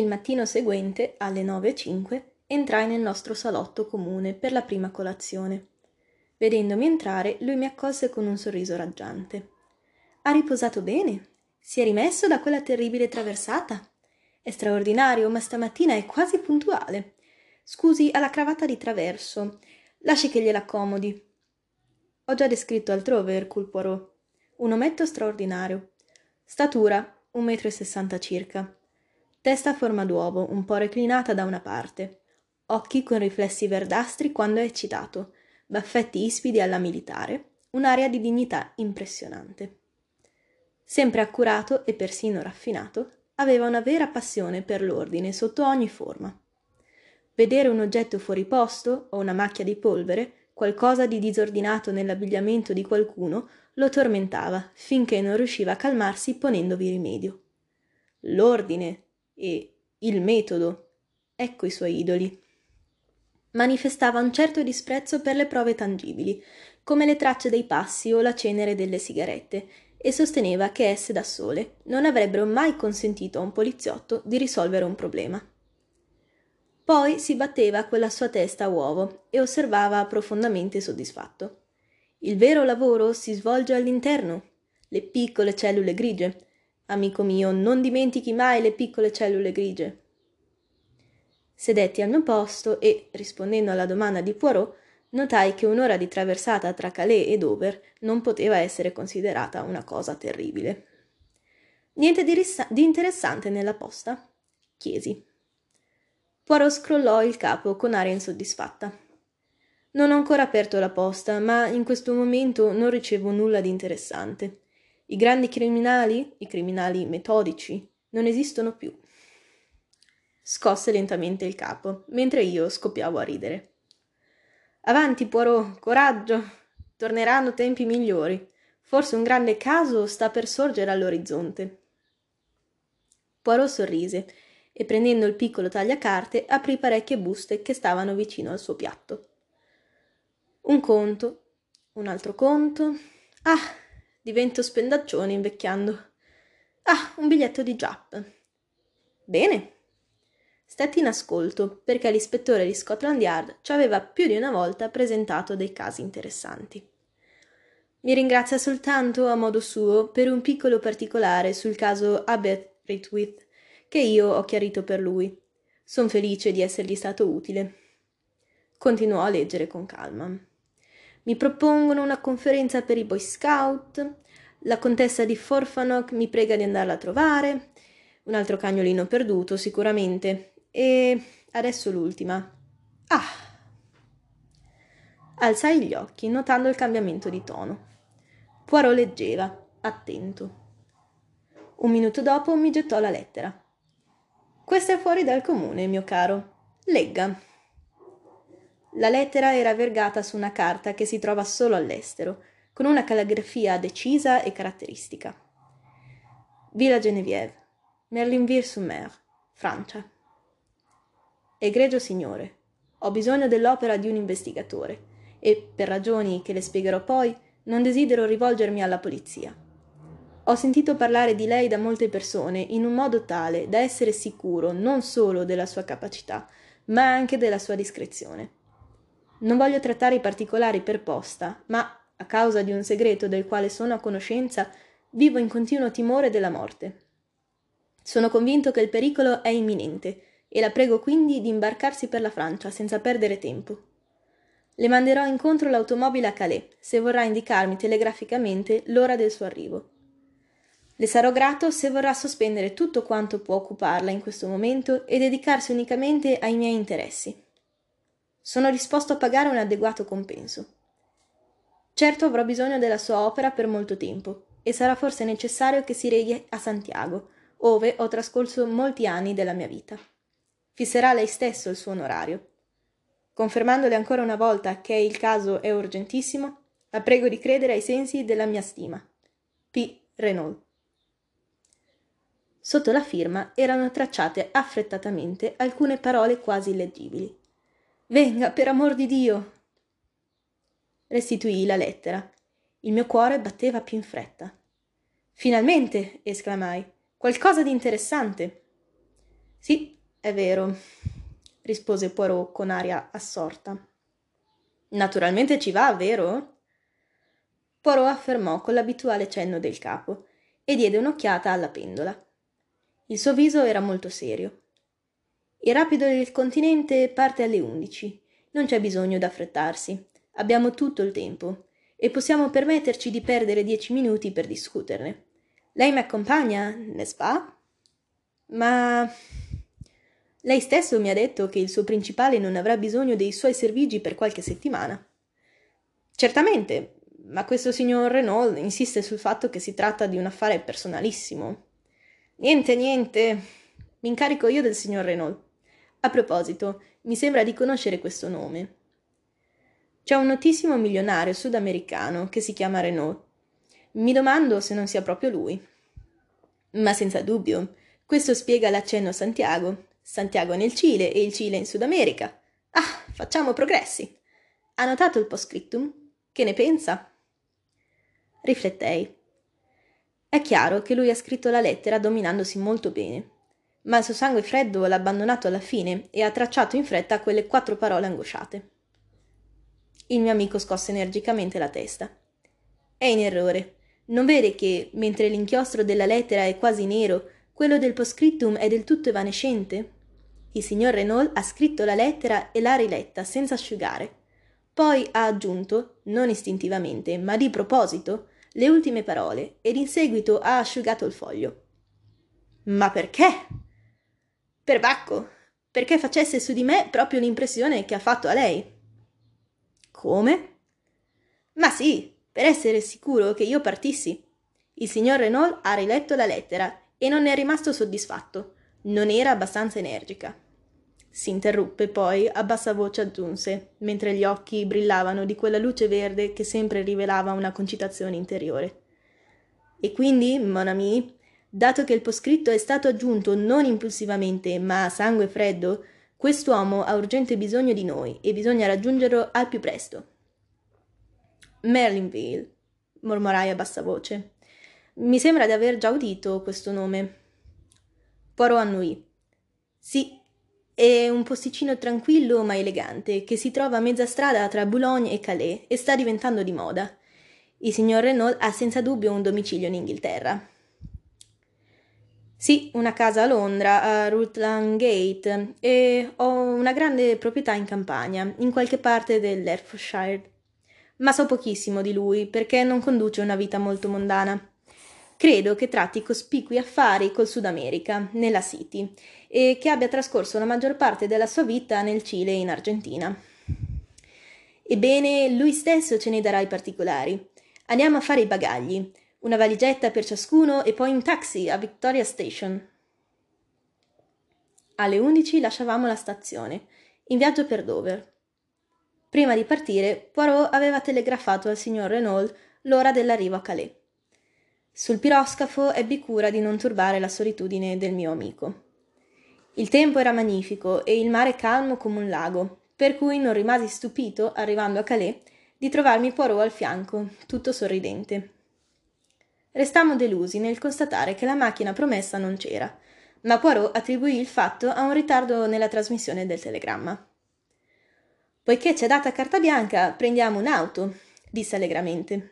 Il mattino seguente, alle nove e cinque, entrai nel nostro salotto comune per la prima colazione. Vedendomi entrare, lui mi accolse con un sorriso raggiante. Ha riposato bene? Si è rimesso da quella terribile traversata? È straordinario, ma stamattina è quasi puntuale. Scusi, ha la cravatta di traverso. Lasci che gliela accomodi. Ho già descritto altrove Hercule Poirot. Un ometto straordinario. Statura, un metro e sessanta circa testa a forma d'uovo, un po' reclinata da una parte, occhi con riflessi verdastri quando è eccitato, baffetti ispidi alla militare, un'aria di dignità impressionante. Sempre accurato e persino raffinato, aveva una vera passione per l'ordine sotto ogni forma. Vedere un oggetto fuori posto o una macchia di polvere, qualcosa di disordinato nell'abbigliamento di qualcuno, lo tormentava finché non riusciva a calmarsi ponendovi rimedio. L'ordine, e il metodo. Ecco i suoi idoli. Manifestava un certo disprezzo per le prove tangibili, come le tracce dei passi o la cenere delle sigarette, e sosteneva che esse da sole non avrebbero mai consentito a un poliziotto di risolvere un problema. Poi si batteva con la sua testa a uovo e osservava profondamente soddisfatto. Il vero lavoro si svolge all'interno, le piccole cellule grigie, Amico mio, non dimentichi mai le piccole cellule grigie. Sedetti al mio posto e, rispondendo alla domanda di Poirot, notai che un'ora di traversata tra Calais e Dover non poteva essere considerata una cosa terribile. Niente di, rissa- di interessante nella posta? chiesi. Poirot scrollò il capo con aria insoddisfatta. Non ho ancora aperto la posta, ma in questo momento non ricevo nulla di interessante. I grandi criminali, i criminali metodici, non esistono più. Scosse lentamente il capo, mentre io scoppiavo a ridere. Avanti, Poirot, coraggio! Torneranno tempi migliori. Forse un grande caso sta per sorgere all'orizzonte. Poirot sorrise e prendendo il piccolo tagliacarte aprì parecchie buste che stavano vicino al suo piatto. Un conto, un altro conto. Ah, Divento spendaccione invecchiando. Ah, un biglietto di Giapp. Bene. Stetti in ascolto perché l'ispettore di Scotland Yard ci aveva più di una volta presentato dei casi interessanti. Mi ringrazia soltanto a modo suo per un piccolo particolare sul caso Abet Ritwith che io ho chiarito per lui. Son felice di essergli stato utile. Continuò a leggere con calma. Mi propongono una conferenza per i Boy Scout, la contessa di Forfanoc mi prega di andarla a trovare, un altro cagnolino perduto sicuramente, e adesso l'ultima. Ah! Alzai gli occhi, notando il cambiamento di tono. Poirot leggeva, attento. Un minuto dopo mi gettò la lettera. Questa è fuori dal comune, mio caro. Legga. La lettera era vergata su una carta che si trova solo all'estero, con una calligrafia decisa e caratteristica. Villa Genevieve, Merlinville-sur-Mer, Francia. Egregio signore, ho bisogno dell'opera di un investigatore e, per ragioni che le spiegherò poi, non desidero rivolgermi alla polizia. Ho sentito parlare di lei da molte persone in un modo tale da essere sicuro non solo della sua capacità, ma anche della sua discrezione. Non voglio trattare i particolari per posta, ma, a causa di un segreto del quale sono a conoscenza, vivo in continuo timore della morte. Sono convinto che il pericolo è imminente e la prego quindi di imbarcarsi per la Francia senza perdere tempo. Le manderò incontro l'automobile a Calais, se vorrà indicarmi telegraficamente l'ora del suo arrivo. Le sarò grato se vorrà sospendere tutto quanto può occuparla in questo momento e dedicarsi unicamente ai miei interessi. Sono disposto a pagare un adeguato compenso. Certo avrò bisogno della sua opera per molto tempo, e sarà forse necessario che si reghi a Santiago, ove ho trascorso molti anni della mia vita. Fisserà lei stesso il suo onorario. Confermandole ancora una volta che il caso è urgentissimo, la prego di credere ai sensi della mia stima. P. Renault. Sotto la firma erano tracciate affrettatamente alcune parole quasi illeggibili. Venga, per amor di Dio. Restituii la lettera. Il mio cuore batteva più in fretta. Finalmente, esclamai, qualcosa di interessante. Sì, è vero, rispose Poirot con aria assorta. Naturalmente ci va, vero? Poirot affermò con l'abituale cenno del capo e diede un'occhiata alla pendola. Il suo viso era molto serio. Il rapido del continente parte alle undici. Non c'è bisogno d'affrettarsi. Abbiamo tutto il tempo e possiamo permetterci di perdere dieci minuti per discuterne. Lei mi accompagna, n'est-ce pas? Ma lei stesso mi ha detto che il suo principale non avrà bisogno dei suoi servigi per qualche settimana. Certamente, ma questo signor Renault insiste sul fatto che si tratta di un affare personalissimo. Niente, niente. Mi incarico io del signor Renault. A proposito, mi sembra di conoscere questo nome. C'è un notissimo milionario sudamericano che si chiama Renault. Mi domando se non sia proprio lui. Ma senza dubbio, questo spiega l'accenno a Santiago. Santiago nel Cile e il Cile in Sud America. Ah, facciamo progressi. Ha notato il postscriptum? Che ne pensa? Riflettei. È chiaro che lui ha scritto la lettera dominandosi molto bene, ma il suo sangue freddo l'ha abbandonato alla fine e ha tracciato in fretta quelle quattro parole angosciate. Il mio amico scosse energicamente la testa. È in errore. Non vede che, mentre l'inchiostro della lettera è quasi nero, quello del postscriptum è del tutto evanescente? Il signor Renault ha scritto la lettera e l'ha riletta senza asciugare. Poi ha aggiunto, non istintivamente, ma di proposito, le ultime parole ed in seguito ha asciugato il foglio. Ma perché? Per Bacco, perché facesse su di me proprio l'impressione che ha fatto a lei. Come? Ma sì, per essere sicuro che io partissi. Il signor Renault ha riletto la lettera e non ne è rimasto soddisfatto. Non era abbastanza energica. Si interruppe poi, a bassa voce aggiunse, mentre gli occhi brillavano di quella luce verde che sempre rivelava una concitazione interiore. E quindi, mon ami, dato che il poscritto è stato aggiunto non impulsivamente, ma a sangue freddo, quest'uomo ha urgente bisogno di noi e bisogna raggiungerlo al più presto. Merlinville, mormorai a bassa voce. Mi sembra di aver già udito questo nome. Poirot annuì. Sì, è un posticino tranquillo ma elegante che si trova a mezza strada tra Boulogne e Calais e sta diventando di moda. Il signor Renault ha senza dubbio un domicilio in Inghilterra. Sì, una casa a Londra, a Rutland Gate, e ho una grande proprietà in campagna, in qualche parte dell'Hertfordshire. Ma so pochissimo di lui perché non conduce una vita molto mondana. Credo che tratti cospicui affari col Sud America, nella City, e che abbia trascorso la maggior parte della sua vita nel Cile e in Argentina. Ebbene, lui stesso ce ne darà i particolari. Andiamo a fare i bagagli, una valigetta per ciascuno e poi un taxi a Victoria Station. Alle undici lasciavamo la stazione, in viaggio per Dover. Prima di partire, Poirot aveva telegrafato al signor Renault l'ora dell'arrivo a Calais. Sul piroscafo ebbi cura di non turbare la solitudine del mio amico. Il tempo era magnifico e il mare calmo come un lago, per cui non rimasi stupito, arrivando a Calais, di trovarmi Poirot al fianco, tutto sorridente. Restammo delusi nel constatare che la macchina promessa non c'era, ma Poirot attribuì il fatto a un ritardo nella trasmissione del telegramma. Poiché c'è data carta bianca, prendiamo un'auto, disse allegramente.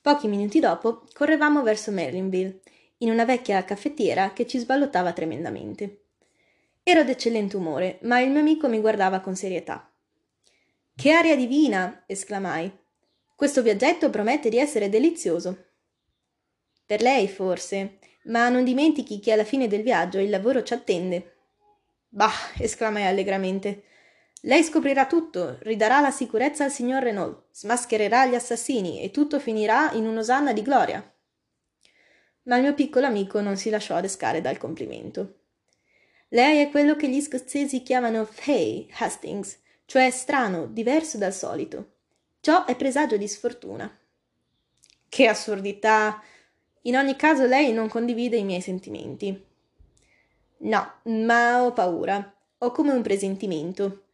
Pochi minuti dopo correvamo verso Merlinville, in una vecchia caffettiera che ci sballottava tremendamente. Ero d'eccellente umore, ma il mio amico mi guardava con serietà. Che aria divina! esclamai. Questo viaggetto promette di essere delizioso. Per lei, forse, ma non dimentichi che alla fine del viaggio il lavoro ci attende. Bah! esclamai allegramente. Lei scoprirà tutto, ridarà la sicurezza al signor Renault, smaschererà gli assassini e tutto finirà in un'osanna di gloria. Ma il mio piccolo amico non si lasciò adescare dal complimento. Lei è quello che gli scozzesi chiamano fey Hastings, cioè strano, diverso dal solito. Ciò è presagio di sfortuna. Che assurdità! In ogni caso lei non condivide i miei sentimenti. No, ma ho paura. Ho come un presentimento.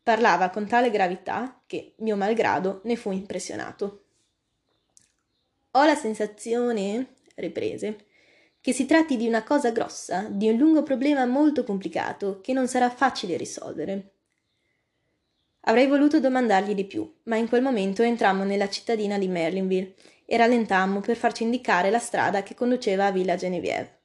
Parlava con tale gravità che, mio malgrado, ne fu impressionato. Ho la sensazione, riprese, che si tratti di una cosa grossa, di un lungo problema molto complicato che non sarà facile risolvere. Avrei voluto domandargli di più, ma in quel momento entrammo nella cittadina di Merlinville e rallentammo per farci indicare la strada che conduceva a Villa Genevieve.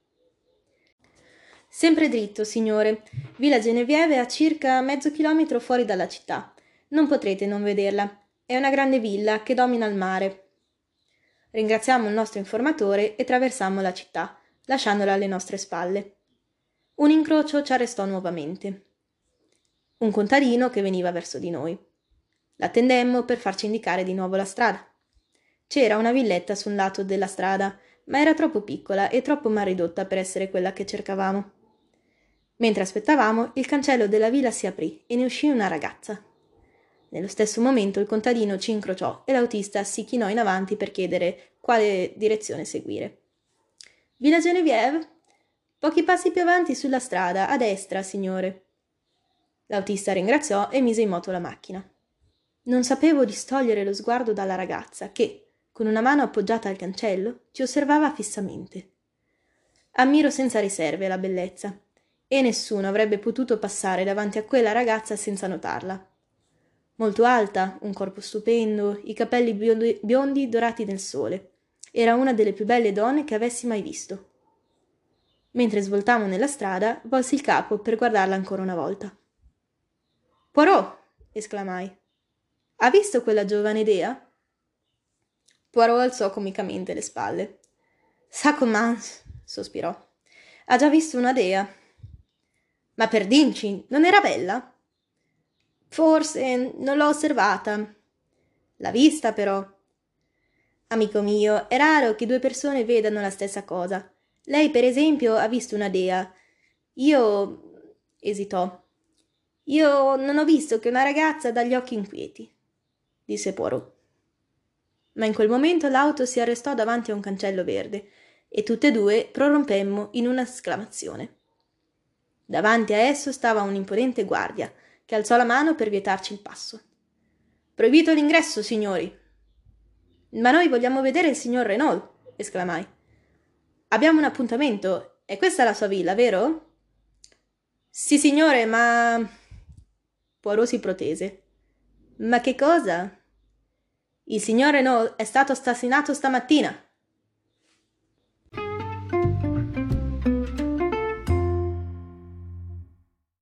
Sempre dritto, signore. Villa Genevieve è a circa mezzo chilometro fuori dalla città. Non potrete non vederla. È una grande villa che domina il mare. Ringraziamo il nostro informatore e traversammo la città, lasciandola alle nostre spalle. Un incrocio ci arrestò nuovamente. Un contadino che veniva verso di noi. L'attendemmo per farci indicare di nuovo la strada. C'era una villetta su un lato della strada, ma era troppo piccola e troppo mal ridotta per essere quella che cercavamo. Mentre aspettavamo, il cancello della villa si aprì e ne uscì una ragazza. Nello stesso momento il contadino ci incrociò e l'autista si chinò in avanti per chiedere quale direzione seguire. Villa Genevieve? Pochi passi più avanti sulla strada, a destra, signore. L'autista ringraziò e mise in moto la macchina. Non sapevo distogliere lo sguardo dalla ragazza che, con una mano appoggiata al cancello, ci osservava fissamente. Ammiro senza riserve la bellezza e nessuno avrebbe potuto passare davanti a quella ragazza senza notarla. Molto alta, un corpo stupendo, i capelli biondi, dorati nel sole. Era una delle più belle donne che avessi mai visto. Mentre svoltavo nella strada, volsi il capo per guardarla ancora una volta. Poirot! esclamai. Ha visto quella giovane dea? Poirot alzò comicamente le spalle. Sa com'ans, sospirò. Ha già visto una dea. Ma per Dinci, non era bella? Forse non l'ho osservata. L'ha vista, però. Amico mio, è raro che due persone vedano la stessa cosa. Lei, per esempio, ha visto una dea. Io. esitò. Io non ho visto che una ragazza dagli occhi inquieti, disse Poirot. Ma in quel momento l'auto si arrestò davanti a un cancello verde e tutte e due prorompemmo in una esclamazione. Davanti a esso stava un'imponente guardia, che alzò la mano per vietarci il passo. Proibito l'ingresso, signori. Ma noi vogliamo vedere il signor Renault, esclamai. Abbiamo un appuntamento. È questa la sua villa, vero? Sì, signore, ma. Poirot protese. Ma che cosa? Il signor Renault è stato assassinato stamattina.